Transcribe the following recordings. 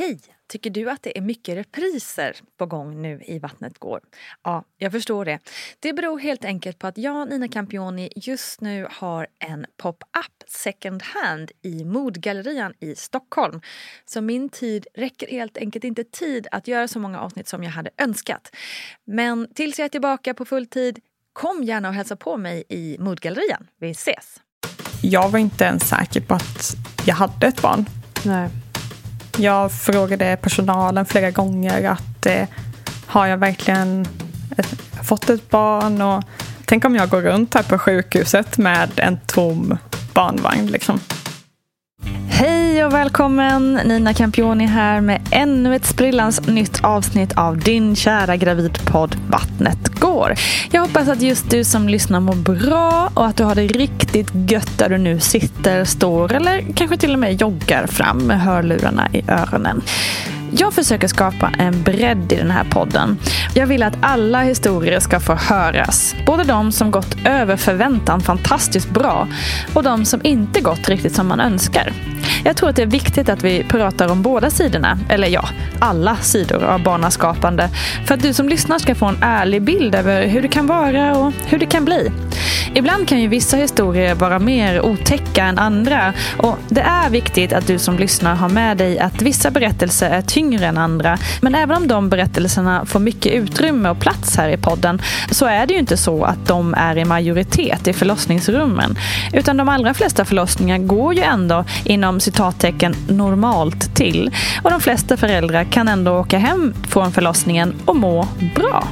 Hej! Tycker du att det är mycket repriser på gång nu i Vattnet går? Ja, jag förstår det. Det beror helt enkelt på att jag, Nina Campioni, just nu har en pop-up second hand i Modgallerian i Stockholm. Så min tid räcker helt enkelt inte tid att göra så många avsnitt som jag hade önskat. Men tills jag är tillbaka på full tid, kom gärna och hälsa på mig i Modgallerian. Vi ses! Jag var inte ens säker på att jag hade ett barn. Nej. Jag frågade personalen flera gånger att eh, har jag verkligen ett, fått ett barn? Och tänk om jag går runt här på sjukhuset med en tom barnvagn. Liksom. Hej och välkommen! Nina Campioni här med ännu ett sprillans nytt avsnitt av din kära gravidpodd Vattnet går. Jag hoppas att just du som lyssnar mår bra och att du har det riktigt gött där du nu sitter, står eller kanske till och med joggar fram med hörlurarna i öronen. Jag försöker skapa en bredd i den här podden. Jag vill att alla historier ska få höras. Både de som gått över förväntan fantastiskt bra och de som inte gått riktigt som man önskar. Jag tror att det är viktigt att vi pratar om båda sidorna, eller ja, alla sidor av barnaskapande. För att du som lyssnar ska få en ärlig bild över hur det kan vara och hur det kan bli. Ibland kan ju vissa historier vara mer otäcka än andra och det är viktigt att du som lyssnar har med dig att vissa berättelser är tyngre än andra. Men även om de berättelserna får mycket utrymme och plats här i podden så är det ju inte så att de är i majoritet i förlossningsrummen. Utan de allra flesta förlossningar går ju ändå inom citattecken normalt till och de flesta föräldrar kan ändå åka hem från förlossningen och må bra.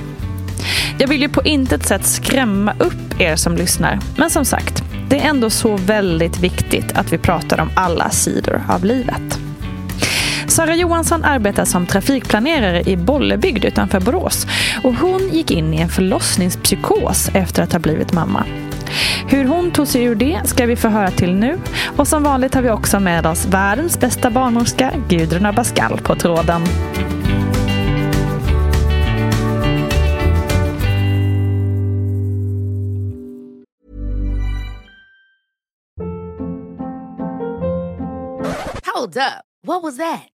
Jag vill ju på intet sätt skrämma upp er som lyssnar. Men som sagt, det är ändå så väldigt viktigt att vi pratar om alla sidor av livet. Sara Johansson arbetar som trafikplanerare i Bollebygd utanför Borås och hon gick in i en förlossningspsykos efter att ha blivit mamma. Hur hon tog sig ur det ska vi få höra till nu och som vanligt har vi också med oss världens bästa barnmorska Gudrun Abascal på tråden. Hold up. What was that?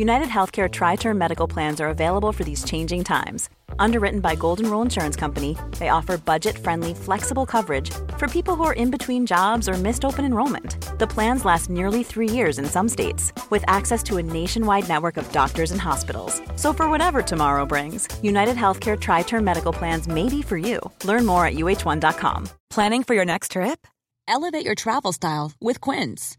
United Healthcare Tri Term Medical Plans are available for these changing times. Underwritten by Golden Rule Insurance Company, they offer budget friendly, flexible coverage for people who are in between jobs or missed open enrollment. The plans last nearly three years in some states, with access to a nationwide network of doctors and hospitals. So, for whatever tomorrow brings, United Healthcare Tri Term Medical Plans may be for you. Learn more at uh1.com. Planning for your next trip? Elevate your travel style with Quince.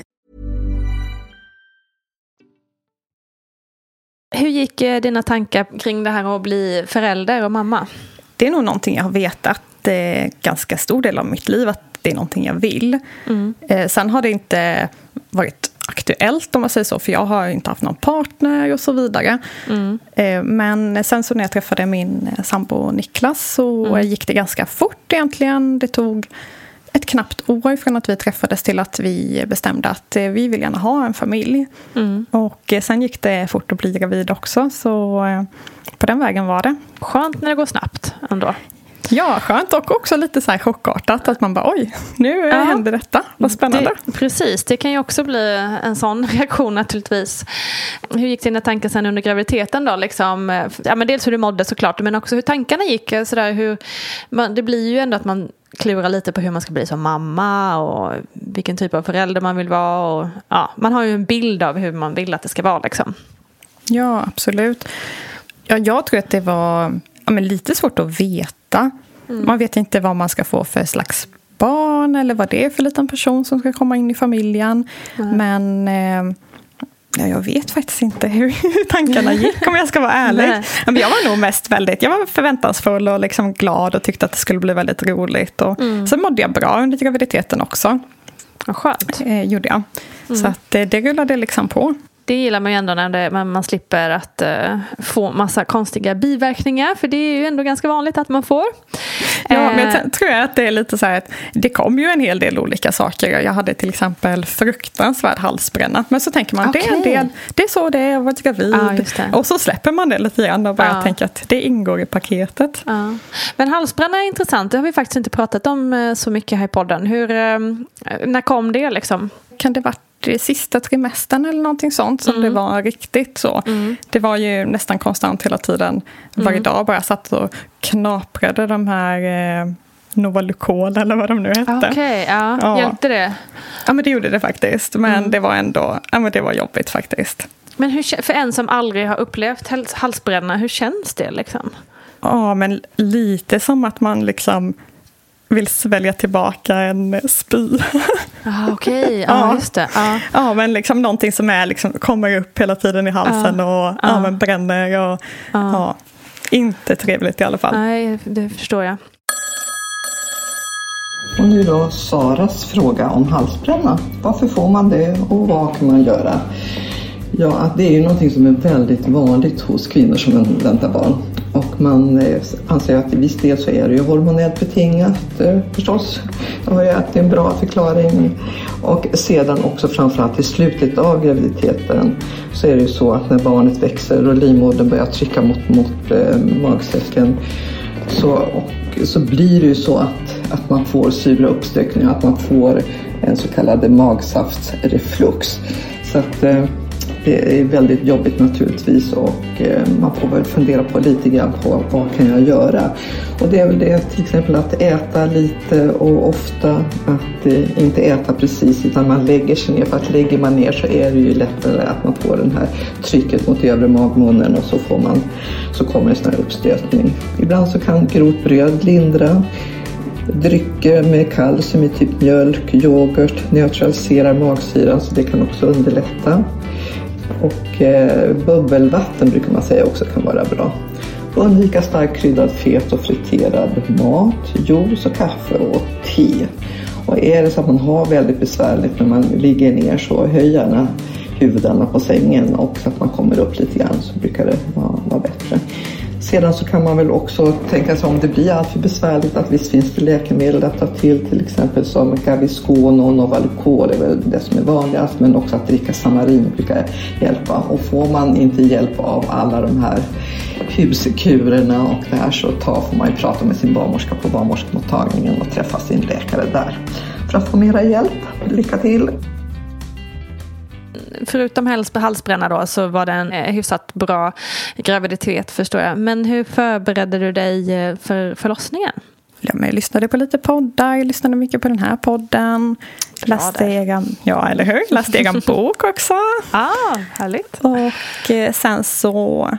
Hur gick eh, dina tankar kring det här att bli förälder och mamma? Det är nog någonting jag har vetat eh, ganska stor del av mitt liv att det är någonting jag vill. Mm. Eh, sen har det inte varit aktuellt om man säger så, för jag har inte haft någon partner och så vidare. Mm. Eh, men sen så när jag träffade min eh, sambo Niklas så Mm. gick det ganska fort egentligen. Det tog ett knappt år från att vi träffades till att vi bestämde att eh, vi vill gärna ha en familj. Mm. Och eh, sen gick det fort att bli gravid också, så eh, på den vägen var det. Skönt när det går snabbt ändå. Ja, skönt och också lite så här chockartat att man bara oj, nu Ja. händer detta. Vad spännande. Det, precis, det kan ju också bli en sån reaktion naturligtvis. Hur gick dina tankar sen under graviditeten då? Liksom, ja, men dels hur du mådde såklart, men också hur tankarna gick. Sådär, hur, man, det blir ju ändå att man klurar lite på hur man ska bli som mamma och vilken typ av förälder man vill vara. Och, ja, man har ju en bild av hur man vill att det ska vara. Liksom. Ja, absolut. Ja, jag tror att det var ja, lite svårt att veta. Man vet inte vad man ska få för slags barn eller vad det är för liten person som ska komma in i familjen. Men eh, ja, jag vet faktiskt inte hur, tankarna gick om jag ska vara ärlig. Men jag var nog mest väldigt jag var förväntansfull och liksom glad och tyckte att det skulle bli väldigt roligt. Och Sen mådde jag bra under graviditeten också. Vad skönt. Eh, gjorde jag. Så att, eh, det rullade liksom på. Det gillar man ju ändå när det, man, man slipper att eh, få massa konstiga biverkningar. För det är ju ändå ganska vanligt att man får. Ja, men Eh, sen tror jag att det är lite så här att det kom ju en hel del olika saker. Jag hade till exempel fruktansvärd halsbränna. Men så tänker man, det är en del, det är så det är, gravid. Ja, just det. och så släpper man det lite grann och bara Ja. tänker att det ingår i paketet. Ja. Men halsbränna är intressant. Det har vi faktiskt inte pratat om eh, så mycket här i podden. Hur, eh, när kom det liksom? Kan det varit i sista trimestern eller någonting sånt som Mm. det var riktigt så. Det var ju nästan konstant hela tiden. Varje Mm. dag bara satt och knaprade de här eh, Novalucol eller vad de nu hette. Okej, ja. Ja. Hjälpte det? Ja men det gjorde det faktiskt. Men Mm. det var ändå ja, men det var jobbigt faktiskt. Men hur, för en som aldrig har upplevt hals- halsbränna, hur känns det liksom? Ja, men lite som att man liksom vill svälja tillbaka en spy. Ah, Okej, ja, Ja. just det. Ja. ja, men liksom någonting som är liksom, kommer upp hela tiden i halsen och ja. Ja. men bränner. Och, ja. inte trevligt i alla fall. Nej, det förstår jag. Och nu då Saras fråga om halsbränna. Varför får man det och vad kan man göra? Ja, att det är ju någonting som är väldigt vanligt hos kvinnor som väntar barn. Och man eh, anser att i viss del så är det ju hormonellt betingat eh, förstås. Det ju att det är en bra förklaring. Och sedan också framförallt i slutet av graviditeten så är det ju så att när barnet växer och livmodern börjar trycka mot, mot eh, magsäcken så, och, så blir det ju så att, att man får sura uppstökningar, att man får en så kallad magsaftsreflux. Så att eh, det är väldigt jobbigt naturligtvis och eh, man får väl fundera på lite grann på vad kan jag göra? Och det är väl det till exempel att äta lite och ofta, att eh, inte äta precis utan man lägger sig ner för att lägger man ner så är det ju lättare att man får det här trycket mot övre magmunnen och så får man så kommer en sån här uppstötning. Ibland så kan grovt bröd lindra. Drycker med kalcium i typ mjölk, yoghurt neutraliserar magsyran så det kan också underlätta. Och eh, bubbelvatten brukar man säga också kan vara bra. Undvika starkt kryddad, fet och friterad mat, juice och kaffe och te. Och är det så att man har väldigt besvärligt när man ligger ner så höj gärna huvudena på sängen och så att man kommer upp lite grann så brukar det vara, vara bättre. Sedan så kan man väl också tänka sig om det blir alltför besvärligt att visst finns det läkemedel att ta till till exempel som Gaviscon och Novalucol är väl det som är vanligast men också att dricka Samarin brukar hjälpa och får man inte hjälp av alla de här huskurerna och det här så ta, får man ju prata med sin barnmorska på barnmorskemottagningen och träffa sin läkare där för att få mera hjälp. Lycka till! Förutom hals- halsbränna då så var det en eh, hyfsat bra graviditet förstår jag. Men hur förberedde du dig eh, för förlossningen? Ja, men jag lyssnade på lite poddar, jag lyssnade mycket på den här podden. Läste eran, ja, eller hur? Läste eran bok också. Ah, härligt. Och eh, sen så,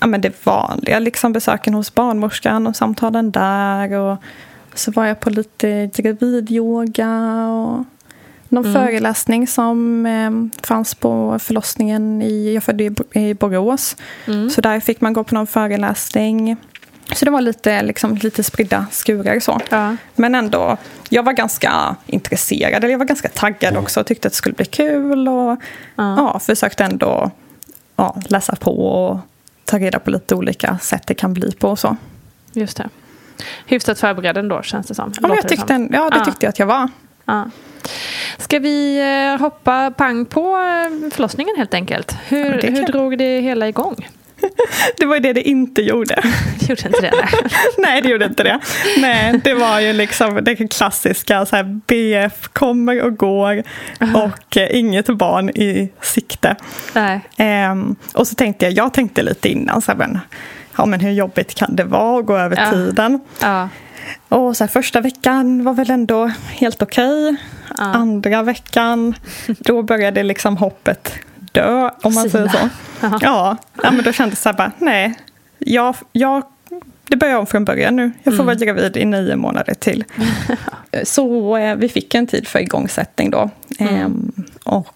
ja men det vanliga, liksom besöken hos barnmorskan och samtalen där. Och så var jag på lite gravidyoga och någon föreläsning som eh, fanns på förlossningen i, jag födde i, i Borås. Så där fick man gå på någon föreläsning. Så det var lite, liksom, lite spridda skurar så. Ja. Men ändå, jag var ganska intresserad, eller jag var ganska taggad också och tyckte att det skulle bli kul. Och ja. försökte ändå ja, läsa på och ta reda på lite olika sätt det kan bli på och så. Just det. Hyfsat förberedd ändå känns det som. Ja, jag det tyckte, som. ja, det Ja. tyckte jag att jag var. Ska vi eh, hoppa pang på eh, förlossningen helt enkelt? Hur, Ja, hur drog det hela igång? Det var ju det det inte gjorde. Det gjorde inte det? Nej. Det gjorde inte det. Nej, det var ju liksom det klassiska, så här, BF kommer och går och eh, inget barn i sikte. Nej. Ehm, och så tänkte jag, jag tänkte lite innan, så här, men, ja, men hur jobbigt kan det vara att gå över Ja. tiden? Ja. Och så här, första veckan var väl ändå helt okej. Andra veckan, då började liksom hoppet dö, om man säger så. Jaha. Ja, ja, men då kändes det så här bara, nej, jag, jag, det börjar om från början nu. Jag får vara gravid i nio månader till. så eh, vi fick en tid för igångsättning då. Ehm, och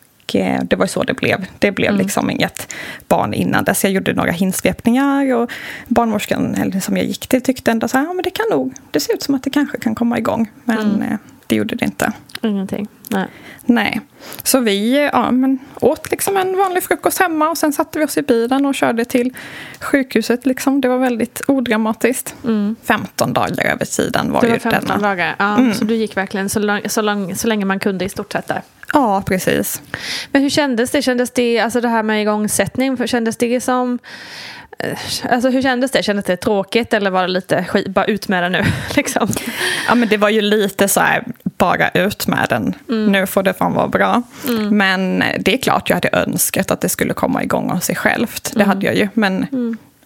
det var så det blev. Det blev liksom inget barn innan dess. Jag gjorde några hinsvepningar och barnmorskan som jag gick till tyckte ändå så här, ja men det kan nog, det ser ut som att det kanske kan komma igång. Men eh, det gjorde det inte. Ingenting. Nej. Nej. Så vi ja, men åt liksom en vanlig frukost hemma och sen satte vi oss i bilen och körde till sjukhuset. Liksom. Det var väldigt odramatiskt. 15 dagar över tiden var Det var ju 15 denna. dagar. Ja, Så du gick verkligen så, lång, så, lång, så länge man kunde i stort sett där. Ja, precis. Men hur kändes det? Kändes det, alltså det här med igångsättning, kändes det som... eh, Alltså hur kändes det? Kändes det tråkigt eller var det lite skit, bara ut med det nu? Liksom? Ja, men det var ju lite så här, bara ut med den. Nu får det fan vara bra. Men det är klart jag hade önskat att det skulle komma igång av sig självt. Det hade jag ju. Men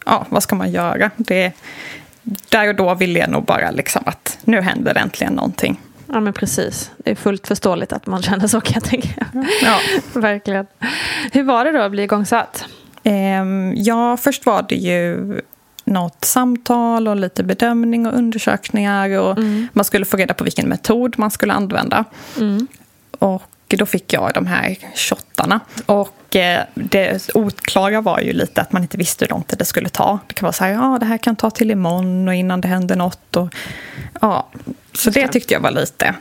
ja, vad ska man göra? Det, där och då ville jag nog bara liksom att nu händer det äntligen någonting. Ja men precis. Det är fullt förståeligt att man känner så kan jag tänka. Ja. Verkligen. Hur var det då att bli igångsatt? Ehm, ja, först var det ju något samtal och lite bedömning och undersökningar. Och Man skulle få reda på vilken metod man skulle använda. Och då fick jag de här shottarna. Och eh, det oklara var ju lite att man inte visste hur lång tid det skulle ta. Det kan vara så här, ja det här kan ta till imorgon och innan det händer något. Och, ja. Så det tyckte jag var lite,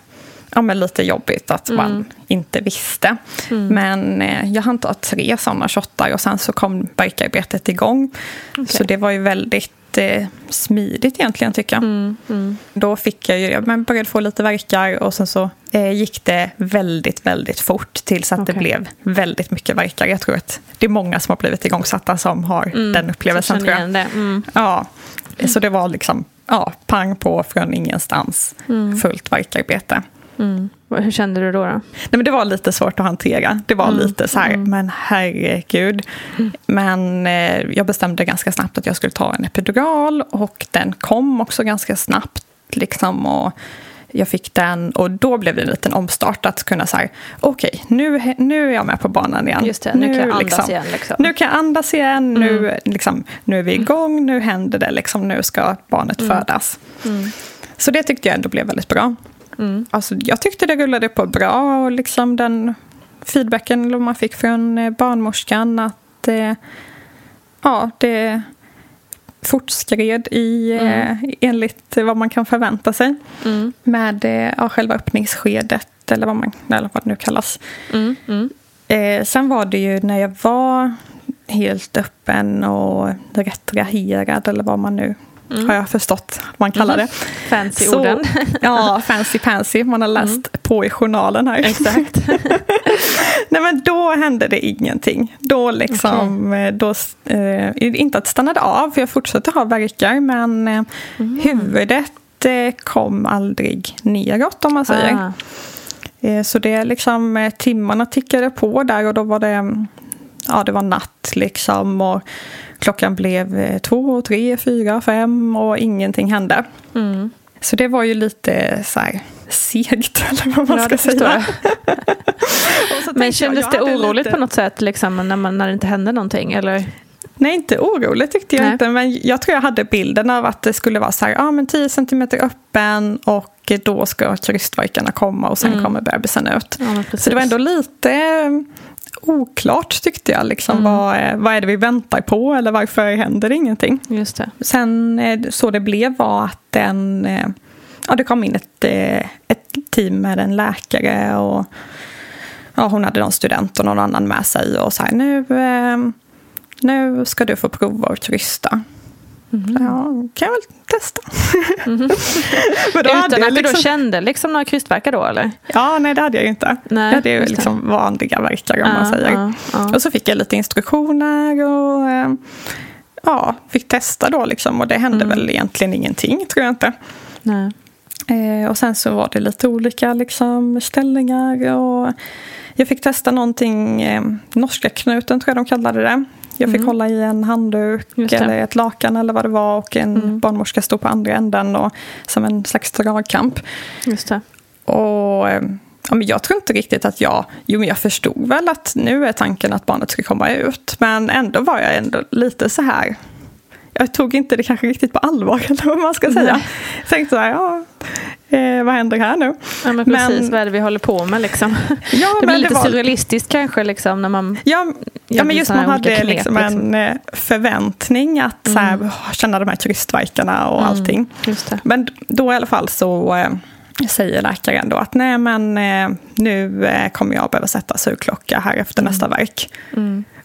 ja, men lite jobbigt att man inte visste. Men eh, jag hann ta tre sådana shottar och sen så kom verkarbetet igång. Så det var ju väldigt eh, smidigt egentligen tycker jag. Då fick jag ju, jag började få lite verkar och sen så eh, gick det väldigt, väldigt fort tills att det Okej. blev väldigt mycket verkar. Jag tror att det är många som har blivit igångsatta som har den upplevelsen. Tror jag. det. Mm. Ja, så det var liksom ja, pang på från ingenstans. Fullt verkarbete. Hur kände du då? då? Nej, men det var lite svårt att hantera. Det var lite så här, men herregud. Men eh, jag bestämde ganska snabbt att jag skulle ta en epidural och den kom också ganska snabbt. Liksom, och jag fick den och då blev det en liten omstart att kunna säga okej, nu, nu är jag med på banan igen. Just det, nu kan jag andas igen, liksom. Nu kan jag andas igen, nu, liksom, nu är vi igång, nu händer det, liksom, nu ska barnet födas. Så det tyckte jag ändå blev väldigt bra. Alltså, jag tyckte det rullade på bra och liksom den feedbacken man fick från eh, barnmorskan att eh, ja, det fortskred i, eh, enligt vad man kan förvänta sig med eh, ja, själva öppningsskedet eller vad, man, eller vad det nu kallas. Eh, sen var det ju när jag var helt öppen och retraherad eller vad man nu har jag förstått att man kallar det. Fancy Så- orden. Ja, fancy pansy. Man har läst på i journalen här. Exakt. Nej, men då hände det ingenting. Då liksom, eh, då, eh, inte att det stannade av, för jag fortsatte ha verkar, men eh, huvudet eh, kom aldrig neråt om man säger. Ah. Eh, Så det liksom, eh, timmarna tickade på där och då var det, mm, ja det var natt liksom och klockan blev eh, två, tre, fyra, fem och ingenting hände. Mm. Så det var ju lite så här segt eller vad man Ja, ska säga. Men tänkte jag, kändes jag det oroligt lite- på något sätt liksom, när, man, när det inte hände någonting? Eller? Nej, inte oroligt tyckte jag Nej. inte. Men jag tror jag hade bilden av att det skulle vara så här, ja men 10 cm öppen och då ska krystverkarna komma och sen kommer bebisen ut. Mm. Ja, så det var ändå lite oklart tyckte jag. Liksom, Mm. vad, är- vad är det vi väntar på eller varför händer ingenting? Just det. Sen eh, så det blev var att den, eh, ja, det kom in ett, eh, ett team med en läkare och ja, hon hade någon student och någon annan med sig och så här, nu, eh, nu ska du få prova att krysta. Ja, kan jag väl testa. Då Utan att du då liksom- kände liksom några krystvärkar då eller? Ja, nej det hade jag ju inte. Nej, jag hade ju just det. liksom vanliga verkar om Ja, man säger. ja, ja. Och så fick jag lite instruktioner och eh, ja, fick testa då liksom. Och det hände Mm. väl egentligen ingenting, tror jag inte. Nej. Eh, och sen så var det lite olika liksom, ställningar. Och jag fick testa någonting, eh, norska knuten tror jag de kallade det. Jag fick hålla i en handduk Mm. Mm. eller ett lakan eller vad det var och en barnmorska stod på andra änden och, som en slags dragkamp. Just det. Och eh, ja, men jag tror inte riktigt att jag... Jo, men jag förstod väl att nu är tanken att barnet ska komma ut. Men ändå var jag ändå lite så här... Jag tog inte det kanske riktigt på allvar, eller vad man ska säga. Jag tänkte så här, ja, eh, vad händer här nu? Ja, men precis, Men- vad är det vi håller på med liksom? Ja, det blir men lite det var- surrealistiskt kanske liksom när man... Ja, ja men just man hade knep, liksom liksom. en eh, förväntning att så här, känna de här krystverkarna och allting. Just det. Men då i alla fall så eh, säger läkaren då att nej men eh, nu eh, kommer jag behöva sätta sugklocka här efter nästa verk.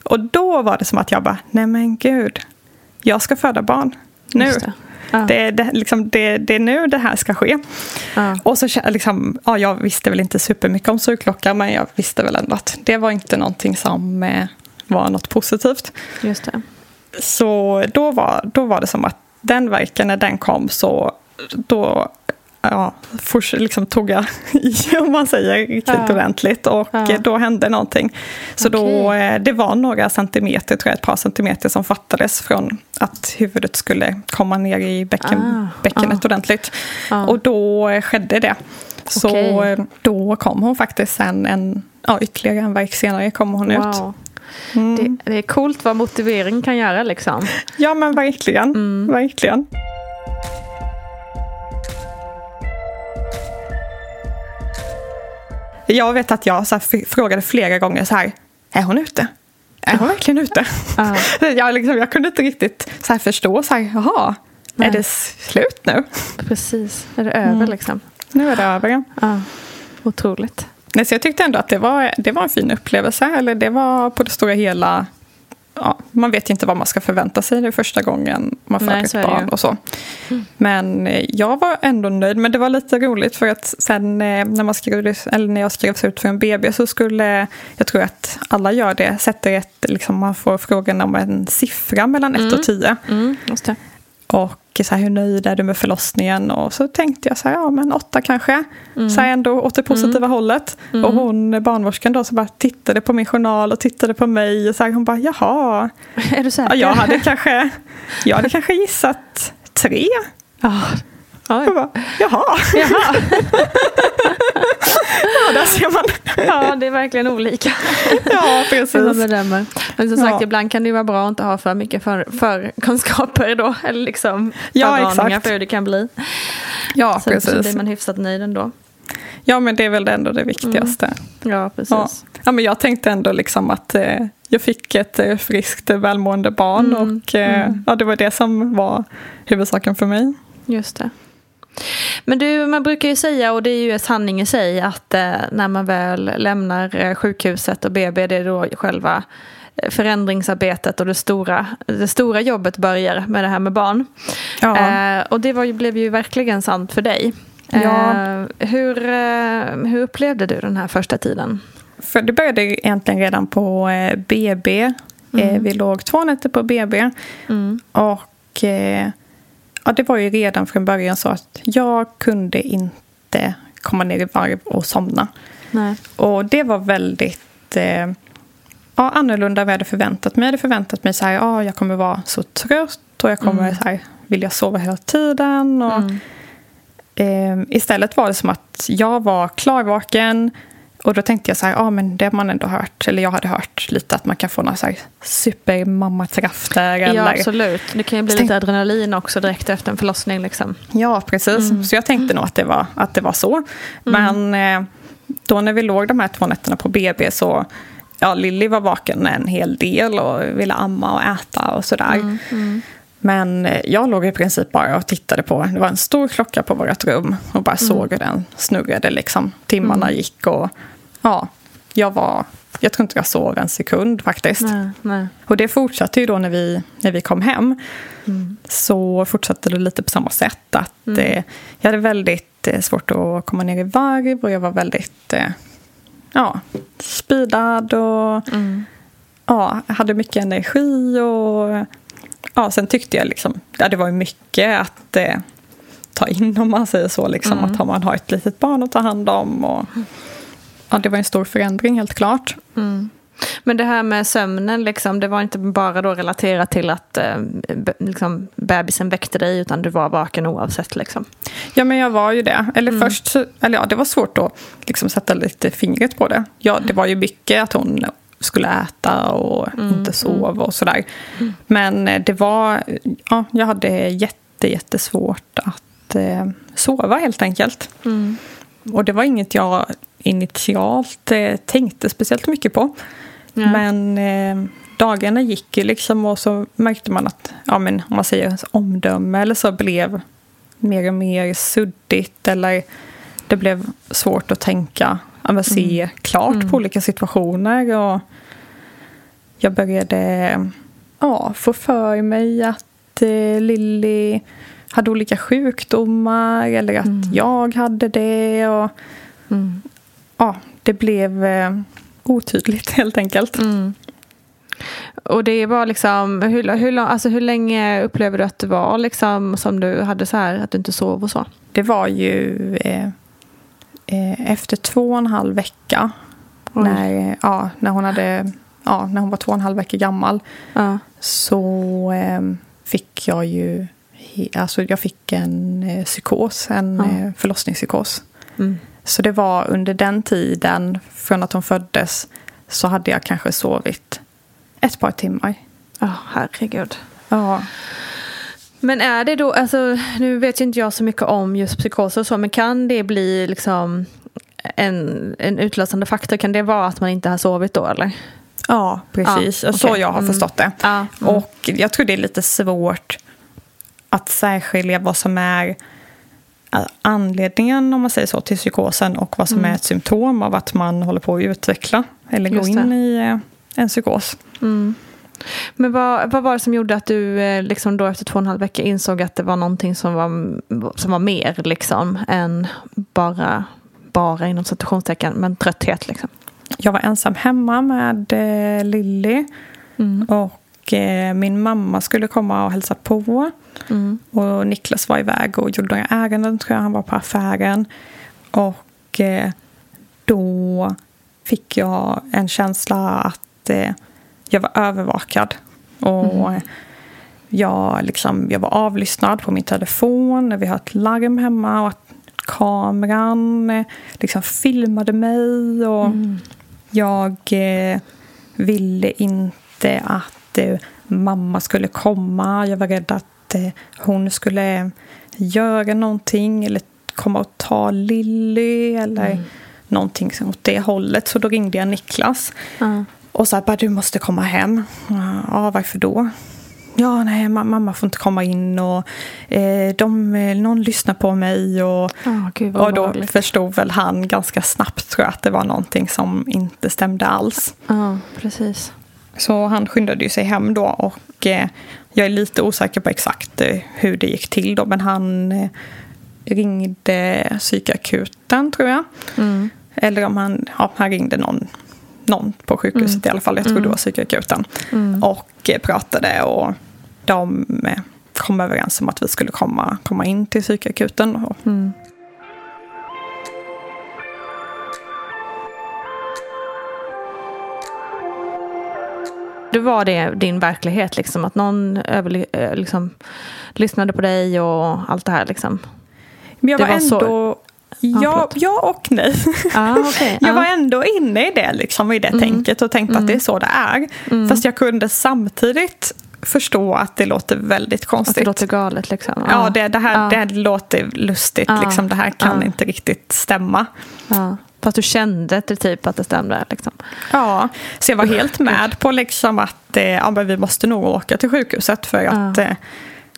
Och då var det som att jag bara, nej men gud, jag ska föda barn nu. Det. Ja. Det, det, liksom, det, det är nu det här ska ske. Ja. Och så liksom, ja, jag visste väl inte supermycket om sugklocka men jag visste väl ändå att det var inte någonting som eh, var något positivt. Just det. Så då var, då var det som att den verken när den kom så då ja, for, liksom tog jag i, om man säger, riktigt Ja. ordentligt. Och Ja. då hände någonting. Så då, Okej. eh, det var några centimeter, tror jag, ett par centimeter som fattades från att huvudet skulle komma ner i bäcken, Ah, bäckenet ordentligt. Ja. Och då eh, skedde det. Så Okej. eh, då kom hon faktiskt sen en, ja, ytterligare en verk senare kom hon ut. Wow. Mm. Det, det är coolt vad motivering kan göra liksom. Ja men verkligen. Mm. verkligen. Jag vet att jag så här, frågade flera gånger så här, är hon ute? Är hon verkligen ute? Ja. jag, liksom, jag kunde inte riktigt så här, förstå, så här, jaha, Nej. är det slut nu? Precis. Är det över liksom? Nu är det över. ja. Ja. Otroligt. Nej, så jag tyckte ändå att det var, det var en fin upplevelse. Eller det var på det stora hela... Ja, man vet inte vad man ska förvänta sig det första gången man får Nej, ett barn. och så. Men eh, jag var ändå nöjd. Men det var lite roligt för att sen eh, när, man skrevs, eller när jag skrevs ut för en BB så skulle, jag tror att alla gör det, sätter ett, liksom, man får frågan om en siffra mellan 1 och 10. Mm. Och så här, hur nöjd är du med förlossningen? Och så tänkte jag så här, ja men åtta kanske. Så här ändå åt det positiva hållet. Och hon, barnmorskan då, så bara tittade på min journal och tittade på mig. Och så här, hon bara, jaha. Är du säker? Ja, jag, hade kanske, jag hade kanske gissat tre. Ja. Oj. Jag bara, jaha. Jaha. Ja, där ser man. Ja, det är verkligen olika. Ja, hur man precis. bedömer. Men som sagt, Ja. ibland kan det vara bra att inte ha för mycket för, förkunskaper då. Eller liksom Ja, exakt. för hur det kan bli. Ja, Så, så precis. blir man hyfsat nöjd ändå. Ja, men det är väl ändå det viktigaste. Ja, precis. Ja. ja, men jag tänkte ändå liksom att eh, jag fick ett eh, friskt, eh, välmående barn Mm, och eh, ja, det var det som var huvudsaken för mig. Just det. Men du, man brukar ju säga, och det är ju en sanning i sig, att eh, när man väl lämnar eh, sjukhuset och BB, det är då själva eh, förändringsarbetet och det stora, det stora jobbet börjar med det här med barn. Ja. Eh, och det var blev ju verkligen sant för dig. Ja. Eh, hur, hur upplevde du den här första tiden? För det började egentligen redan på BB. Eh, vi låg två nätter på BB. Mm. Och ja, det var ju redan från början så att jag kunde inte komma ner i varv och somna. Nej. Och det var väldigt eh, ja, annorlunda än vad jag hade förväntat mig. Jag hade förväntat mig så här, ja, jag kommer vara så trött och jag kommer så här, vilja sova hela tiden. Och, eh, istället var det som att jag var klarvaken och då tänkte jag så här, ja men det har man ändå hört, eller jag hade hört lite att man kan få några så här supermammakrafter. Ja, Eller, absolut. Det kan ju bli Så tänk- lite adrenalin också direkt efter en förlossning. Liksom. Ja, precis. Så jag tänkte nog att det var, att det var så. Men eh, då när vi låg de här två nätterna på BB så ja, Lilly var vaken en hel del och ville amma och äta och sådär. Men eh, jag låg i princip bara och tittade på, det var en stor klocka på vårt rum och bara såg hur den snurrade liksom. Timmarna gick och ja, jag var jag tror inte jag sov en sekund faktiskt. Nej, nej. Och det fortsatte ju då när vi, när vi kom hem. Mm. Så fortsatte det lite på samma sätt. Att eh, Jag hade väldigt eh, svårt att komma ner i varv och jag var väldigt eh, ja, speedad och Mm. ja, hade mycket energi. Och, ja, sen tyckte jag liksom, ja, det var mycket att eh, ta in om man säger så. Liksom, Mm. Att man har ett litet barn att ta hand om. Och, ja, det var en stor förändring helt klart. Men det här med sömnen, liksom, det var inte bara då relaterat till att eh, liksom, bebisen väckte dig utan du var vaken oavsett. Liksom. Ja, men jag var ju det. Eller först, så- eller ja, det var svårt att liksom sätta lite fingret på det. Ja, det var ju mycket att hon skulle äta och inte sova och sådär. Men eh, det var, ja, jag hade jätte, jättesvårt att eh, sova helt enkelt. Och det var inget jag initialt eh, tänkte speciellt mycket på. Nej. Men eh, dagarna gick ju liksom och så märkte man att, ja men om man säger omdöme eller så blev mer och mer suddigt eller det blev svårt att tänka, ja, men se klart på olika situationer och jag började ja, få för mig att eh, Lilly hade olika sjukdomar eller att jag hade det och ja, det blev eh, otydligt helt enkelt. Och det var liksom, hur, hur, alltså, hur länge upplevde du att det var liksom, som du hade så här, att du inte sov och så? Det var ju eh, eh, efter två och en halv vecka Oj. när, ja, när, hon hade, ja, när hon var två och en halv vecka gammal Ja. så eh, fick jag ju alltså jag fick en eh, psykos, en Ja. eh, förlossningspsykos. Mm. Så det var under den tiden, från att hon föddes, så hade jag kanske sovit ett par timmar. Ja, herregud. Ja, Men är det då, alltså, nu vet ju inte jag så mycket om just psykos och så, men kan det bli liksom en, en utlösande faktor? Kan det vara att man inte har sovit då eller? ja precis. Ja, Så okej. jag har Mm. förstått det. Ja. Och jag tror det är lite svårt att särskilja vad som är anledningen, om man säger så, till psykosen och vad som är ett symptom av att man håller på att utveckla eller gå in i eh, en psykos. Men vad, vad var det som gjorde att du eh, liksom då efter två och en halv vecka insåg att det var någonting som var, som var mer liksom än bara, bara inom citationstecken, men trötthet liksom? Jag var ensam hemma med eh, Lilly och eh, min mamma skulle komma och hälsa på. Och Niklas var iväg och gjorde några ärenden, tror jag. Han var på affären. Och eh, då fick jag en känsla att eh, jag var övervakad. Och eh, jag, liksom, jag var avlyssnad på min telefon. Vi har ett larm hemma och att kameran eh, liksom filmade mig. Och Jag eh, ville inte att eh, mamma skulle komma. Jag var rädd att eh, hon skulle göra någonting eller komma och ta Lilly eller någonting som åt det hållet. Så då ringde jag Niklas och sa bara du måste komma hem. Ja, varför då? Ja, nej, ma- mamma får inte komma in och eh, de, eh, någon lyssnar på mig. Och, Ja, gud och då obehagligt. förstod väl han ganska snabbt tror jag att det var någonting som inte stämde alls. Ja, precis. Så han skyndade ju sig hem då och eh, jag är lite osäker på exakt eh, hur det gick till då men han eh, ringde psykakuten tror jag. Eller om han, ja, han ringde någon, någon på sjukhuset i alla fall, jag tror det var psykakuten. Och eh, pratade och de kom överens om att vi skulle komma, komma in till psykakuten. Och, Det var det din verklighet, liksom, att någon överli- eh, liksom, lyssnade på dig och allt det här. Liksom. Men jag Det var, var så- ändå... Ja, förlåt. ja och nej. Ah, okay. Jag var ändå inne i det, liksom, i det Mm. tänket och tänkte att det är så det är. Fast jag kunde samtidigt förstå att det låter väldigt Att konstigt. det låter galet. Liksom. Ja, det, det här Ja. det låter lustigt. Liksom, det här kan inte riktigt stämma. Ja. Fast du kände det typ att det stämde. Liksom. Ja, så jag var helt med på liksom att eh, ja, men vi måste nog åka till sjukhuset för att eh,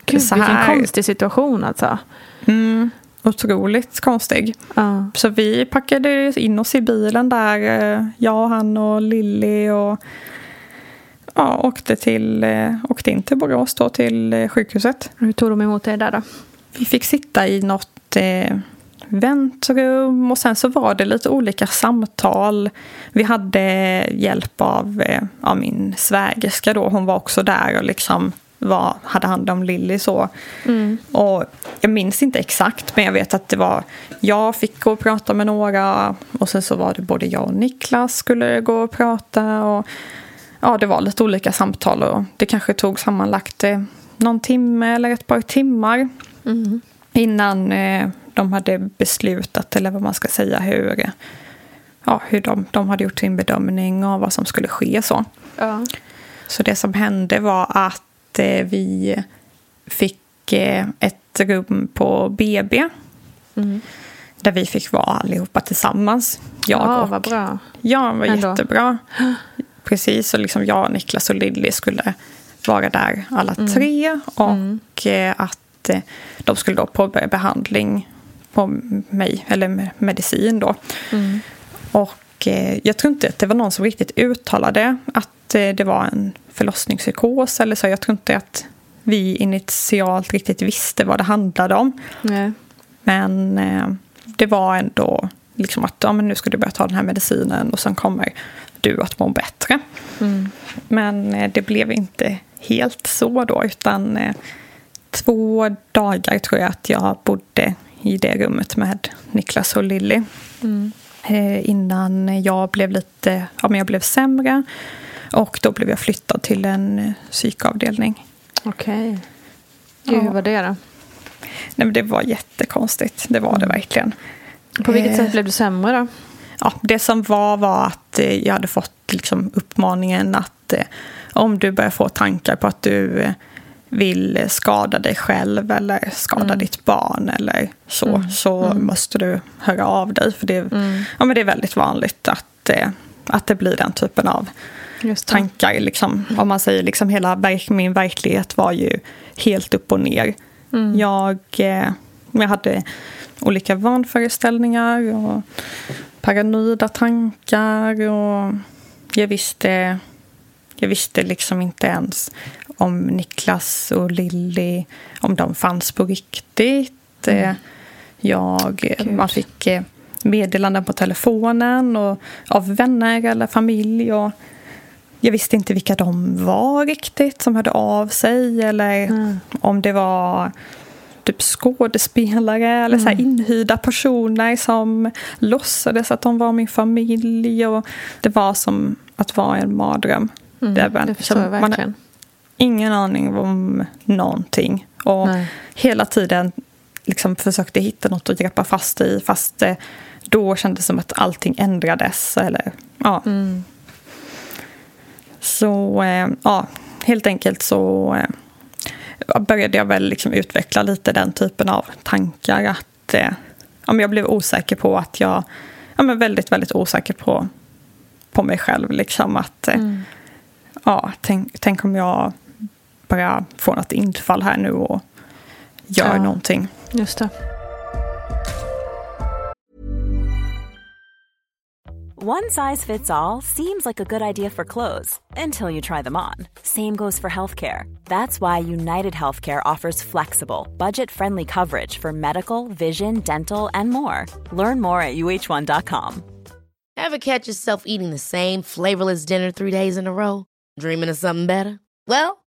Gud, så vilken här... konstig situation alltså. otroligt konstig. Ja. Så vi packade in oss i bilen där, eh, jag, han och Lilly och ja, åkte, till, eh, åkte in till Borås då till sjukhuset. Hur tog de emot er där då? Vi fick sitta i något eh, väntrum och sen så var det lite olika samtal. Vi hade hjälp av, eh, av min svägerska då, hon var också där och liksom var, hade hand om Lilly så. Och jag minns inte exakt men jag vet att det var, jag fick gå och prata med några. Och sen så var det både jag och Niklas skulle gå och prata. Och ja det var lite olika samtal. Och det kanske tog sammanlagt eh, någon timme eller ett par timmar innan eh, de hade beslutat, eller vad man ska säga, hur, ja, hur de, de hade gjort sin bedömning av vad som skulle ske. Så, Ja. så det som hände var att eh, vi fick eh, ett rum på BB. Där vi fick vara allihopa tillsammans. Jag ja, och vad bra. Ja, det var Ändå. jättebra. Precis, och liksom jag, Niklas och Lilly skulle vara där alla tre. Och eh, att eh, de skulle då påbörja behandling på mig, eller med medicin då. Och eh, jag tror inte att det var någon som riktigt uttalade att eh, det var en förlossningspsykos eller så. Jag tror inte att vi initialt riktigt visste vad det handlade om. Nej. Men eh, det var ändå liksom att ja, men nu ska du börja ta den här medicinen och sen kommer du att må bättre. Men eh, det blev inte helt så då utan eh, två dagar tror jag att jag bodde i det rummet med Niklas och Lilly. Eh, innan jag blev lite, ja men jag blev sämre och då blev jag flyttad till en eh, psykavdelning. Okej. Gud, hur var det då? Nej men det var jättekonstigt, det var det verkligen. På vilket Eh, sätt blev du sämre då? ja, det som var var att jag hade fått liksom, uppmaningen att eh, om du börjar få tankar på att du vill skada dig själv eller skada ditt barn eller så, så måste du höra av dig. För det, ja, men det är väldigt vanligt att, eh, att det blir den typen av tankar. Liksom. Om man säger liksom hela verk, min verklighet var ju helt upp och ner. Jag, eh, jag hade olika vanföreställningar och paranoida tankar. Och jag visste, jag visste liksom inte ens om Niklas och Lilly, om de fanns på riktigt. Eh, Jag, Gud. man fick eh, meddelanden på telefonen och av vänner eller familj. Och jag visste inte vilka de var riktigt som hörde av sig eller om det var typ skådespelare eller så här inhyrda personer som låtsades att de var min familj. Och det var som att vara en mardröm. Var- det man. Ingen aning om någonting. Och Nej. hela tiden liksom försökte hitta något att greppa fast i fast då kändes det som att allting ändrades. Eller, ja. Så eh, ja, helt enkelt så eh, började jag väl liksom utveckla lite den typen av tankar. Att eh, ja, men jag blev osäker på att jag, ja, men väldigt, väldigt osäker på, på mig själv. Liksom att, eh, ja, tänk, tänk om jag bara får något infall här nu och gör Ja. någonting. Just det. One size fits all seems like a good idea for clothes until you try them on. Same goes for healthcare. That's why United Healthcare offers flexible, budget friendly coverage for medical, vision, dental, and more. Learn more at uh1.com. Ever catch yourself eating the same flavorless dinner three days in a row? Dreaming of something better? Well,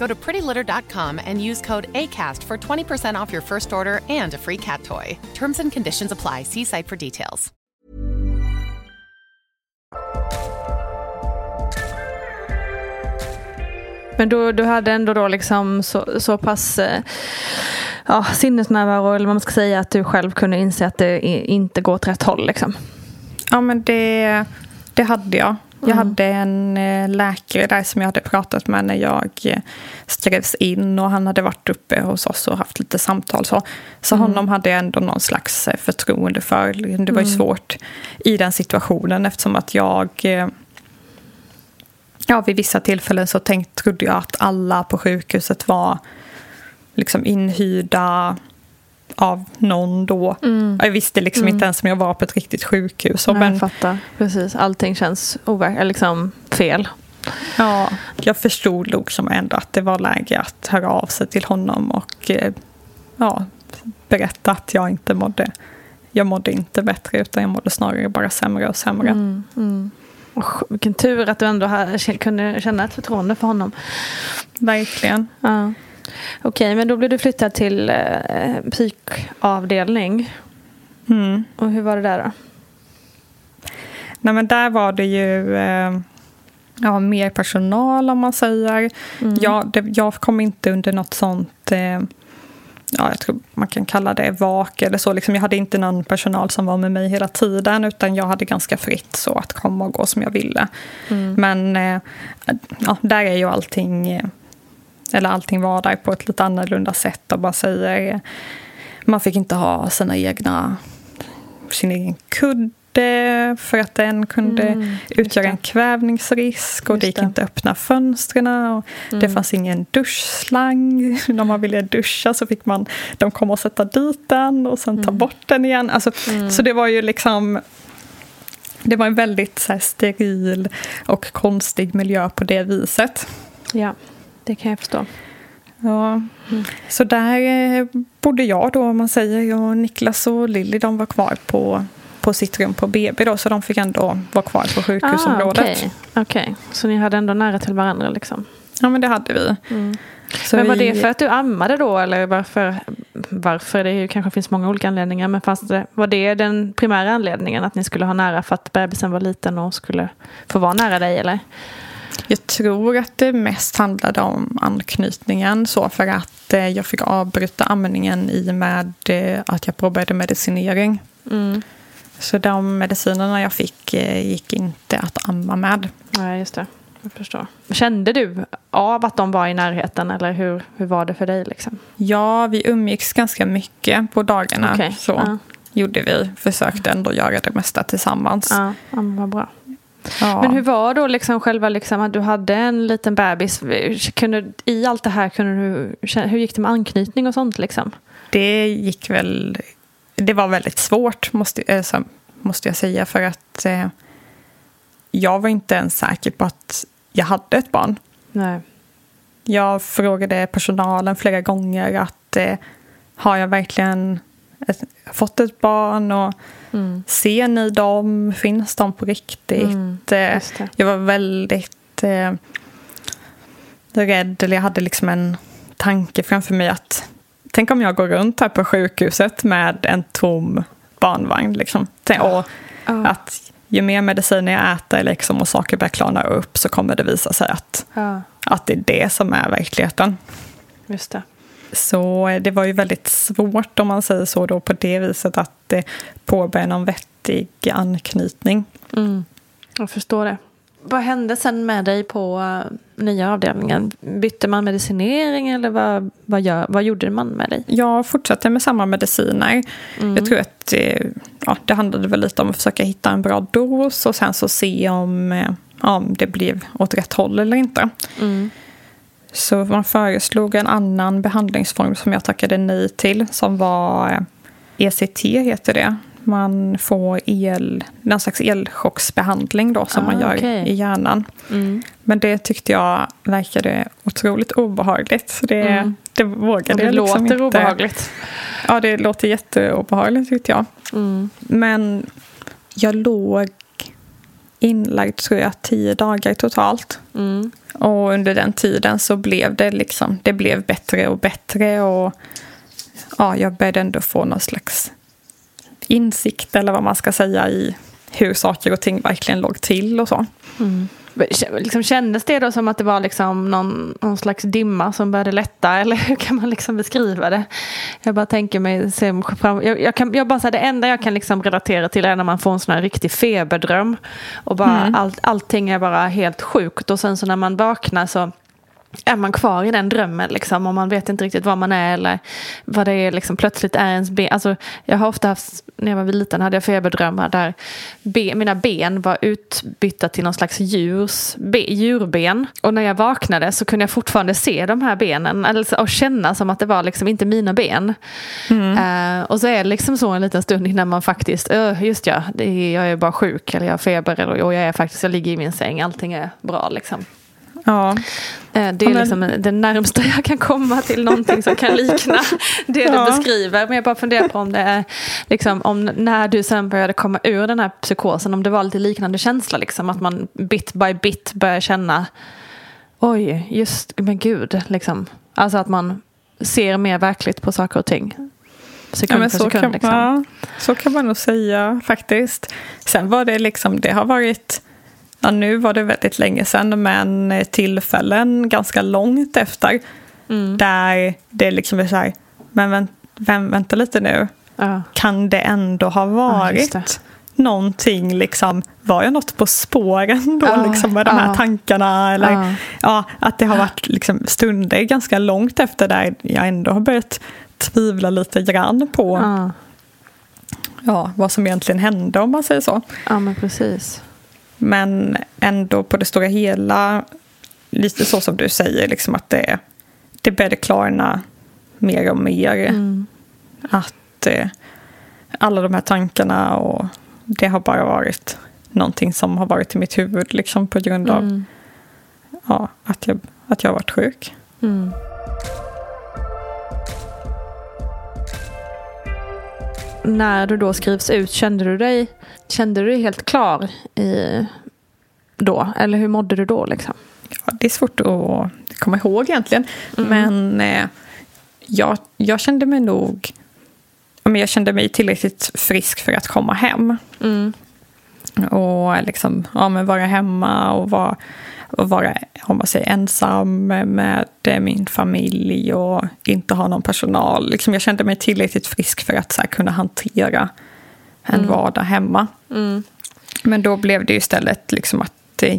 Go to prettylitter.com and use code ACAST for 20% off your first order and a free cat toy. Terms and conditions apply. See site for details. Men du, du hade ändå då liksom så, så pass eh, ja, sinnesnärvaro, eller vad man ska säga, att du själv kunde inse att det inte går åt rätt håll. Liksom. Ja, men det, det hade jag. Jag hade en eh, läkare där som jag hade pratat med när jag eh, skrevs in och han hade varit uppe hos oss och haft lite samtal. Så, så Mm. honom hade jag ändå någon slags eh, förtroende för. Det var ju Mm. svårt i den situationen eftersom att jag Ja, vid vissa tillfällen så tänkt, trodde jag att alla på sjukhuset var liksom inhyrda av någon då. Jag visste liksom inte ens om jag var på ett riktigt sjukhus. Mm. Nej, men, jag fattar. Precis. Allting känns overk- liksom fel. Ja, jag förstod nog som ändå att det var läge att höra av sig till honom och eh, ja, berätta att jag inte mådde, jag mådde inte bättre utan jag mådde snarare bara sämre och sämre. Mm. Och vilken tur att du ändå här, kunde känna ett förtroende för honom. Verkligen. Ja. Okej, men då blev du flyttad till eh, psykavdelning. Mm. Och hur var det där då? Nej, men där var det ju eh, ja, mer personal om man säger. Jag, det, jag kom inte under något sånt, eh, ja, jag tror man kan kalla det vak eller så. Liksom, jag hade inte någon personal som var med mig hela tiden utan jag hade ganska fritt så att komma och gå som jag ville. Men eh, ja, där är ju allting, eh, eller allting var där på ett lite annorlunda sätt och bara säger man fick inte ha sina egna sin egen kudde för att den kunde Mm, utgöra en kvävningsrisk och det gick det. Mm. inte att öppna fönstren. Och Det fanns ingen duschslang. När man ville duscha så fick man de komma och sätta dit den och sen Mm. ta bort den igen. Alltså, Så det var ju liksom det var en väldigt så här, steril och konstig miljö på det viset. Ja, det kan jag förstå. Ja. Så där eh, bodde jag då, om man säger. Jag och Niklas och Lilly de var kvar på, på sitt rum på BB då, så de fick ändå vara kvar på sjukhusområdet. Ah, Okej, Okej. så ni hade ändå nära till varandra liksom. Ja, men det hade vi. Så men var vi- det för att du ammade då eller varför? Varför? Det kanske finns många olika anledningar. Men fanns det, var det den primära anledningen att ni skulle ha nära för att bebisen var liten och skulle få vara nära dig eller? Jag tror att det mest handlade om anknytningen. Så för att eh, jag fick avbryta amningen i och med eh, att jag påbörjade medicinering. Mm. Så de medicinerna jag fick eh, gick inte att amma med. Nej, just det. Jag förstår. Kände du av att de var i närheten eller hur, hur var det för dig? Liksom? Ja, vi umgicks ganska mycket på dagarna. Okej, Så ja. gjorde vi. Försökte ändå göra det mesta tillsammans. Ja, ja vad bra. Ja. Men hur var då liksom själva liksom att du hade en liten bebis? Kunde, I allt det här, kunde du, hur gick det med anknytning och sånt? Liksom? Det gick väl... Det var väldigt svårt, måste, eh, måste jag säga. För att eh, jag var inte ens säker på att jag hade ett barn. Nej. Jag frågade personalen flera gånger att eh, har jag verkligen ett, fått ett barn och Mm. ser ni dem? Finns de på riktigt? Mm, Eh, jag var väldigt eh, rädd, eller jag hade liksom en tanke framför mig att tänk om jag går runt här på sjukhuset med en tom barnvagn. Liksom. Och Ja. att ju mer mediciner jag äter liksom, och saker börjar klarna upp så kommer det visa sig att, Ja, att det är det som är verkligheten. just det. Så det var ju väldigt svårt om man säger så då på det viset att eh, påbörja någon vettig anknytning. Mm. Jag förstår det. Vad hände sen med dig på uh, nya avdelningen? Bytte man medicinering eller vad, vad, gör, vad gjorde man med dig? Jag fortsatte med samma mediciner. Mm. Jag tror att eh, ja, det handlade väl lite om att försöka hitta en bra dos och sen så se om, eh, om det blev åt rätt håll eller inte. Mm. Så man föreslog en annan behandlingsform som jag tackade nej till som var ECT heter det man får el, någon slags elchocksbehandling då som ah, man gör okay. i hjärnan. Mm. Men det tyckte jag verkade otroligt obehagligt. Så det, mm. det vågade jag liksom inte. Det låter obehagligt. Ja, det låter jätteobehagligt tyckte jag. Mm. Men jag låg inlagd tror jag tio dagar totalt. Mm. Och under den tiden så blev det liksom, det blev bättre och bättre. Och ja, jag började ändå få någon slags insikt eller vad man ska säga i hur saker och ting verkligen låg till och så. Mm. Liksom kändes det då som att det var liksom någon, någon slags dimma som började lätta eller hur kan man liksom beskriva det? Jag bara tänker mig, jag, jag, kan, jag bara det enda jag kan liksom relatera till är när man får en sån här riktig feberdröm och bara mm. all, allting är bara helt sjukt och sen så när man vaknar så är man kvar i den drömmen liksom och man vet inte riktigt var man är eller vad det är liksom plötsligt är ens ben. Alltså, jag har ofta haft, när jag var liten hade jag feberdrömmar där be, mina ben var utbytta till någon slags djurs, be, djurben. Och när jag vaknade så kunde jag fortfarande se de här benen eller, och känna som att det var liksom inte mina ben. Mm. Uh, och så är det liksom så en liten stund innan man faktiskt, uh, just ja, är, jag är bara sjuk eller jag har feber eller, och jag är faktiskt, jag ligger i min säng, allting är bra liksom. Ja. Eh, det är liksom det närmsta jag kan komma till någonting som kan likna det ja. du beskriver. Men jag bara funderar på om det är, liksom, om när du sen började komma ur den här psykosen, om det var lite liknande känsla, liksom, att man bit by bit börjar känna, oj, just, men gud, liksom. Alltså att man ser mer verkligt på saker och ting. Sekund ja, för sekund. Kan, liksom. ja, så kan man nog säga faktiskt. Sen var det liksom, det har varit ja, nu var det väldigt länge sedan, men tillfällen ganska långt efter. Mm. Där det liksom är så här, men vänt, vem, vänta lite nu. Ja. Kan det ändå ha varit ja, någonting, liksom, var jag något på spåren då ja, liksom, med de här tankarna? Eller, ja. att det har varit liksom, stunder ganska långt efter där jag ändå har börjat tvivla lite grann på ja. vad som egentligen hände om man säger så. Ja men precis. Men ändå på det stora hela, lite så som du säger, liksom att det, det började klarna mer och mer. Mm. Att eh, alla de här tankarna och det har bara varit någonting som har varit i mitt huvud liksom på grund av mm. ja, att, jag, att jag har varit sjuk. Mm. När du då skrivs ut, kände du dig Kände du dig helt klar i, då? Eller hur mådde du då? Liksom? Ja, det är svårt att komma ihåg egentligen. Mm. Men eh, jag, jag kände mig nog... Jag kände mig tillräckligt frisk för att komma hem. Mm. Och liksom, ja, men vara hemma och vara, och vara om man säger, ensam med min familj och inte ha någon personal. Liksom, jag kände mig tillräckligt frisk för att så här, kunna hantera en mm. vardag hemma. Mm. Men då blev det istället liksom att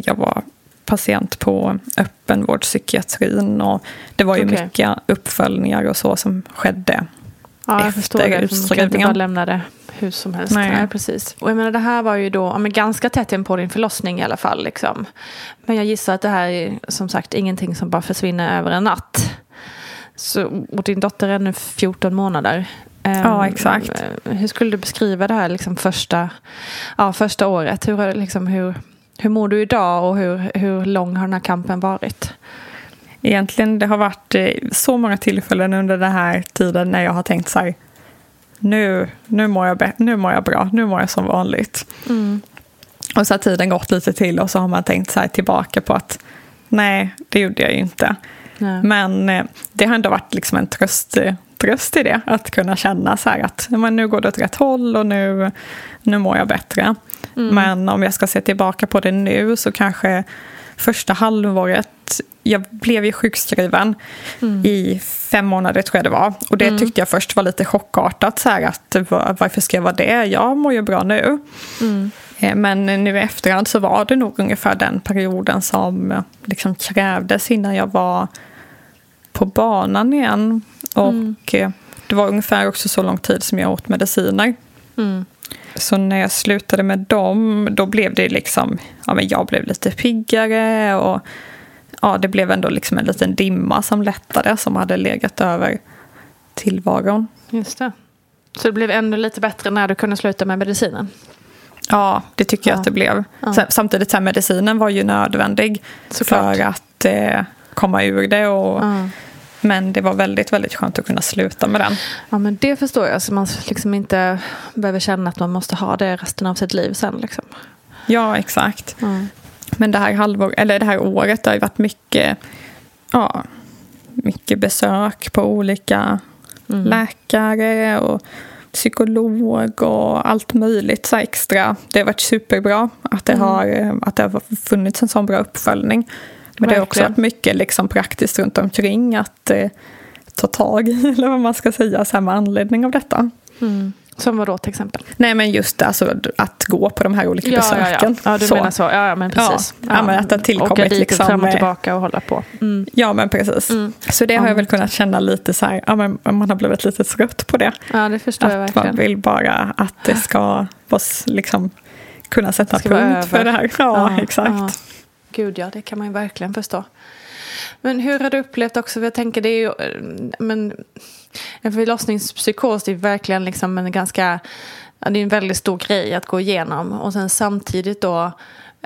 jag var patient på öppenvårdspsykiatrin och det var ju okay. mycket uppföljningar och så som skedde ja, jag förstår det. utskrivningen. Hur som helst. Nej. Nej. precis. Och jag menar det här var ju då men ganska tätt in på din förlossning i alla fall. Liksom. Men jag gissar att det här är som sagt ingenting som bara försvinner över en natt. Så, och din dotter är nu 14 månader. Ja, ehm, exakt. Hur skulle du beskriva det här liksom första, ja, första året? Hur, liksom, hur, hur mår du idag och hur, hur lång har den här kampen varit? Egentligen det har varit eh, så många tillfällen under den här tiden när jag har tänkt så här, nu, nu, mår, jag nu mår jag bra, nu mår jag som vanligt. Mm. Och så har tiden gått lite till och så har man tänkt så tillbaka på att nej, det gjorde jag ju inte. Nej. Men eh, det har ändå varit liksom en tröst, tröst i det. Att kunna känna så att men nu går det åt rätt håll och nu, nu mår jag bättre. Mm. Men om jag ska se tillbaka på det nu så kanske första halvåret jag blev ju sjukskriven i fem månader tror jag det var. Och det tyckte jag först var lite chockartat. Så här, att, var- varför ska jag vara det? Jag mår ju bra nu. Eh, Men nu i efterhand så var det nog ungefär den perioden som liksom krävdes innan jag var på banan igen. Och eh, det var ungefär också så lång tid som jag åt mediciner. Så när jag slutade med dem, då blev det liksom, ja men jag blev lite piggare och ja, det blev ändå liksom en liten dimma som lättade som hade legat över tillvaron. Just det. Så det blev ännu lite bättre när du kunde sluta med medicinen? Ja, det tycker jag Ja. att det blev. Ja. Samtidigt, så medicinen var ju nödvändig Såklart. för att eh, komma ur det. Och, Ja. Men det var väldigt, väldigt skönt att kunna sluta med den. Ja, men det förstår jag. Så man liksom inte behöver känna att man måste ha det resten av sitt liv sen. Liksom. Ja, exakt. Mm. Men det här, halvår, eller det här året det har ju varit mycket, ja, mycket besök på olika Mm. läkare och psykolog och allt möjligt så extra. Det har varit superbra att det, Mm. har, eh, att det har funnits en sån bra uppföljning. Men det har också varit mycket liksom praktiskt runt omkring att eh, ta tag i, eller vad man ska säga, så här med anledning av detta. Mm. Som vad då till exempel? Nej men just alltså, att gå på de här olika besöken. Ja, ja. ja du Så. menar så. Ja, ja men precis. Ja, ja, men att det tillkommit Åka dit liksom, fram och eh, tillbaka och hålla på. Mm. Ja, men precis. Mm. Så det har jag Ja. väl kunnat känna lite så här, ja, men man har blivit lite trött på det. Ja, det förstår jag Att man verkligen. vill bara att det ska vara liksom, kunna sätta punkt för det här. Ja, exakt. Gud ja, det kan man ju verkligen förstå. Men hur har du upplevt också, för jag tänker det är ju, eh, men en förlossningspsykos det är verkligen liksom en ganska, det är en väldigt stor grej att gå igenom. Och sen samtidigt då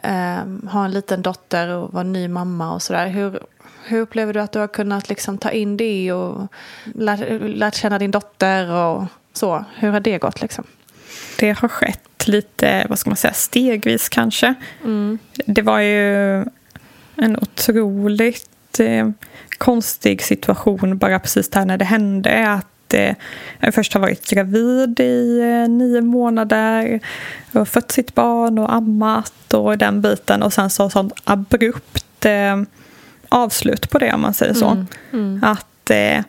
eh, ha en liten dotter och vara ny mamma och sådär. Hur, hur upplever du att du har kunnat liksom ta in det och lärt, lärt känna din dotter och så? Hur har det gått liksom? Det har skett lite, vad ska man säga, stegvis kanske. Det var ju en otroligt eh, konstig situation bara precis där när det hände. Att eh, jag först har varit gravid i eh, nio månader och fött sitt barn och ammat och den biten. Och sen så sånt abrupt eh, avslut på det om man säger så. Att eh,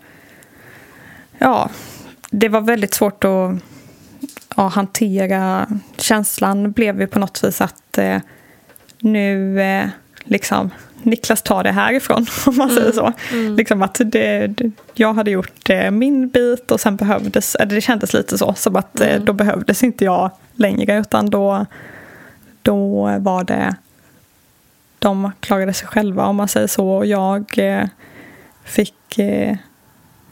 ja, det var väldigt svårt att ja, hantera känslan blev ju på något vis att eh, nu eh, liksom Niklas tar det härifrån om man säger så. Liksom att det, det, jag hade gjort eh, min bit och sen behövdes, eller det kändes lite så, som att eh, då behövdes inte jag längre utan då, då var det de klarade sig själva om man säger så och jag eh, fick eh,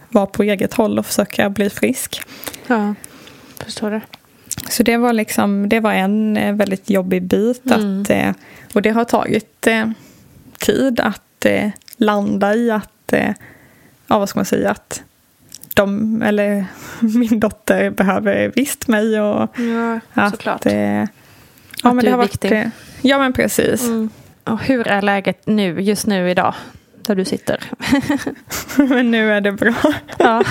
vara på eget håll och försöka bli frisk. Ja, förstår det. Så det var, liksom, det var en eh, väldigt jobbig bit. Att, eh, och det har tagit eh, tid att landa i att, ja vad ska man säga, att de, eller min dotter behöver visst mig. Och Ja, att, såklart. ja, Att men du det är har varit, viktig. Ja men precis. Mm. Och hur är läget nu, just nu idag, där du sitter? men nu är det bra. Ja.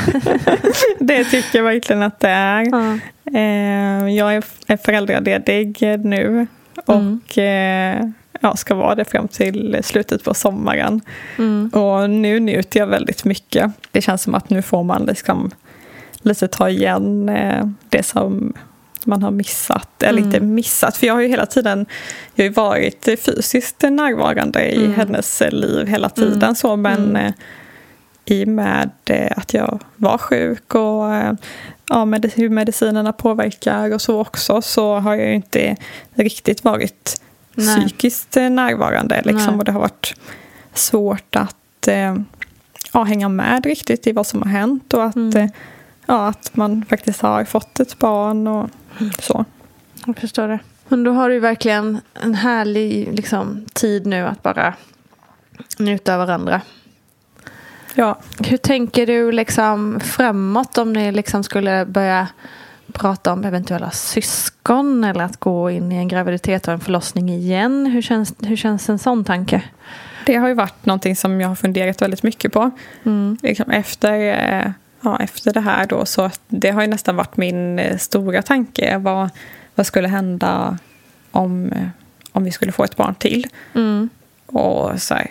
det tycker jag verkligen att det är. ja. Eh, jag är, föräldraledig nu och eh, ja, ska vara det fram till slutet på sommaren. Mm. Och nu njuter jag väldigt mycket. Det känns som att nu får man liksom lite ta igen eh, det som man har missat. Eller inte missat, för jag har ju hela tiden jag har ju varit fysiskt närvarande i hennes eh, liv hela tiden. Så, men eh, i och med eh, att jag var sjuk och eh, ja, med hur medicinerna påverkar och så också så har jag ju inte riktigt varit Nej. psykiskt närvarande. Liksom, Nej. och det har varit svårt att ja, hänga med riktigt i vad som har hänt och att, Mm. ja, att man faktiskt har fått ett barn och så. Jag förstår det. Men då har du verkligen en härlig liksom, tid nu att bara njuta av varandra. Ja, Hur tänker du liksom framåt om ni liksom skulle börja prata om eventuella syskon eller att gå in i en graviditet och en förlossning igen? Hur känns, hur känns en sån tanke? det har ju varit någonting som jag har funderat väldigt mycket på. Liksom efter, eh, ja, efter det här då, så det har ju nästan varit min eh, stora tanke. Vad, vad skulle hända om, eh, om vi skulle få ett barn till? Mm. Och så här,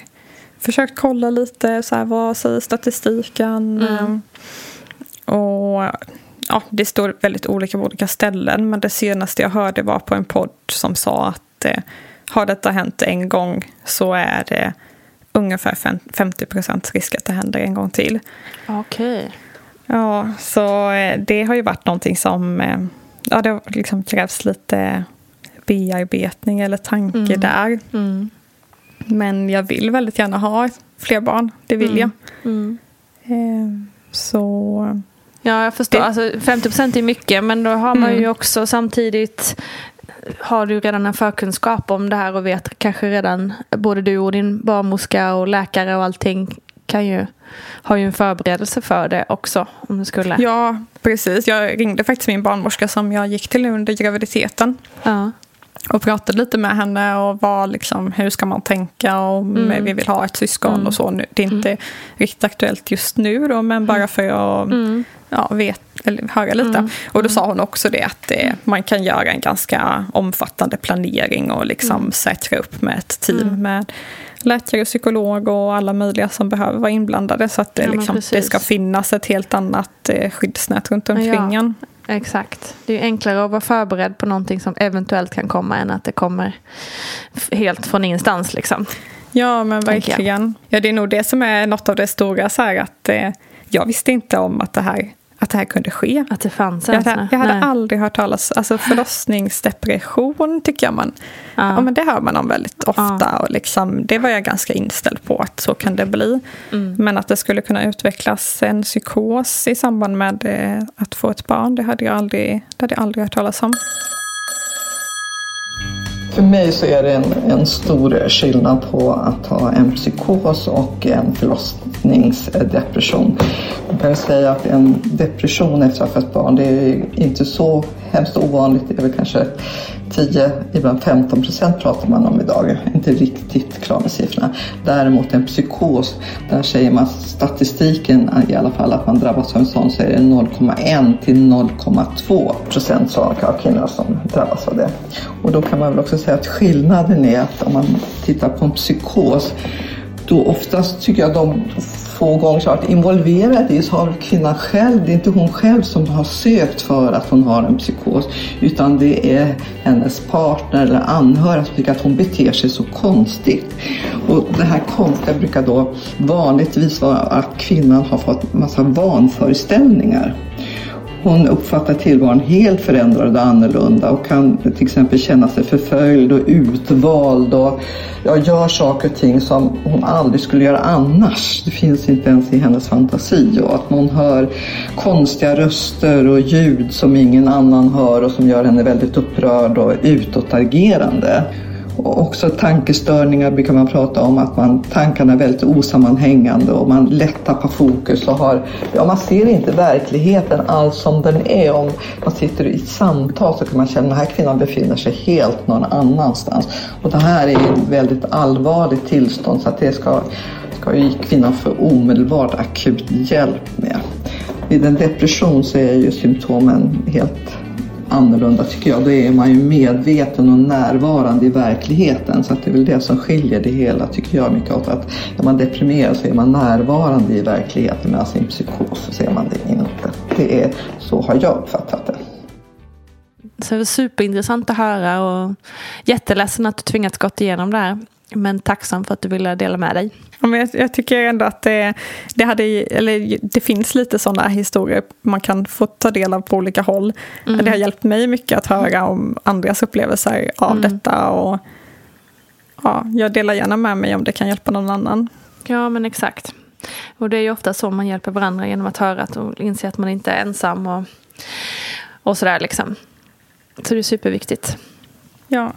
försökt kolla lite, så här, vad säger statistiken? Mm. Och ja, Det står väldigt olika på olika ställen, men det senaste jag hörde var på en podd som sa att eh, har detta hänt en gång så är det ungefär 50 procents risk att det händer en gång till. Okej. Okay. Ja, så eh, det har ju varit någonting som eh, ja, det har liksom krävs lite bearbetning eller tanke mm. där. Mm. Men jag vill väldigt gärna ha fler barn, det vill mm. jag. Mm. Eh, så... Ja, jag förstår. Det... Alltså, 50 procent är mycket, men då har man ju mm. också samtidigt har du redan en förkunskap om det här och vet kanske redan både du och din barnmorska och läkare och allting kan ju, har ju en förberedelse för det också om du skulle. Ja, precis. Jag ringde faktiskt min barnmorska som jag gick till under graviditeten. Ja och pratade lite med henne och var liksom, hur ska man tänka om mm. vi vill ha ett syskon mm. och så. Det är inte mm. riktigt aktuellt just nu då, men bara för att mm. Ja, vet, eller höra lite. Mm. Och då sa hon också det att det, man kan göra en ganska omfattande planering och liksom mm. säkra upp med ett team med läkare, psykolog och alla möjliga som behöver vara inblandade så att det, ja, liksom, det ska finnas ett helt annat eh, skyddsnät runt omkring ja. Exakt. Det är enklare att vara förberedd på någonting som eventuellt kan komma än att det kommer helt från ingenstans. Liksom. Ja, men verkligen. Ja, det är nog det som är något av det stora. Så här, att eh, Jag visste inte om att det här att det här kunde ske. Att det fanns Jag, hade, jag hade aldrig hört talas alltså förlossningsdepression tycker jag man, ja. ja. men det hör man om väldigt ofta. Ja. Och liksom, det var jag ganska inställd på att så kan det bli. Mm. Men att det skulle kunna utvecklas en psykos i samband med eh, att få ett barn, det hade jag aldrig, det hade jag aldrig hört talas om. För mig så är det en, en stor skillnad på att ha en psykos och en förlossningsdepression. Man kan säga att en depression efter att ha fött barn, det är inte så hemskt ovanligt. Det är väl kanske 10, ibland 15 procent pratar man om idag. Jag är inte riktigt klar med siffrorna. Däremot en psykos, där säger man statistiken i alla fall att man drabbas av en sån så är det 0,1 till 0,2 procent av kvinnor som drabbas av det. Och då kan man väl också säga att skillnaden är att om man tittar på en psykos då oftast tycker jag de få gånger så varit involverad i så har kvinnan själv, det är inte hon själv som har sökt för att hon har en psykos utan det är hennes partner eller anhöriga som tycker att hon beter sig så konstigt. Och det här konstiga brukar då vanligtvis vara att kvinnan har fått massa vanföreställningar. Hon uppfattar tillvaron helt förändrad och annorlunda och kan till exempel känna sig förföljd och utvald och ja, gör saker och ting som hon aldrig skulle göra annars. Det finns inte ens i hennes fantasi och att man hör konstiga röster och ljud som ingen annan hör och som gör henne väldigt upprörd och utåtagerande. Och också tankestörningar brukar man prata om att man, tankarna är väldigt osammanhängande och man lätt tappar fokus och har, ja man ser inte verkligheten alls som den är. Om man sitter i ett samtal så kan man känna att den här kvinnan befinner sig helt någon annanstans. Och det här är ett väldigt allvarligt tillstånd så att det ska, ska ju kvinnan få omedelbart akut hjälp med. Vid en depression så är ju symptomen helt annorlunda tycker jag. Då är man ju medveten och närvarande i verkligheten. Så att det är väl det som skiljer det hela tycker jag mycket åt. Att när man deprimerad så är man närvarande i verkligheten medan i en psykos så är man det inte. Det är, så har jag uppfattat det. Så det var superintressant att höra och jätteledsen att du tvingats gått igenom det här. Men tacksam för att du ville dela med dig. Ja, men jag, jag tycker ändå att det, det, hade, eller det finns lite sådana historier man kan få ta del av på olika håll. Mm. Det har hjälpt mig mycket att höra om andras upplevelser av mm. detta. Och, ja, jag delar gärna med mig om det kan hjälpa någon annan. Ja, men exakt. Och det är ju ofta så man hjälper varandra genom att höra och inse att man inte är ensam och, och sådär liksom. Så det är superviktigt. Ja.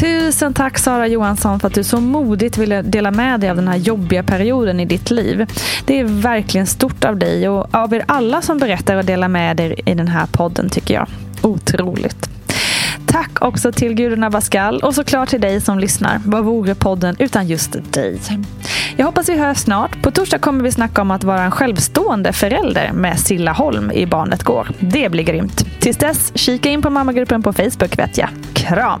Tusen tack Sara Johansson för att du så modigt ville dela med dig av den här jobbiga perioden i ditt liv. Det är verkligen stort av dig och av er alla som berättar och delar med er i den här podden tycker jag. Otroligt. Tack också till Gudrun Abascal och såklart till dig som lyssnar. Vad vore podden utan just dig? Jag hoppas vi hörs snart. På torsdag kommer vi snacka om att vara en självstående förälder med Silla Holm i Barnet Går. Det blir grymt. Tills dess, kika in på mammagruppen på Facebook vet jag. Kram!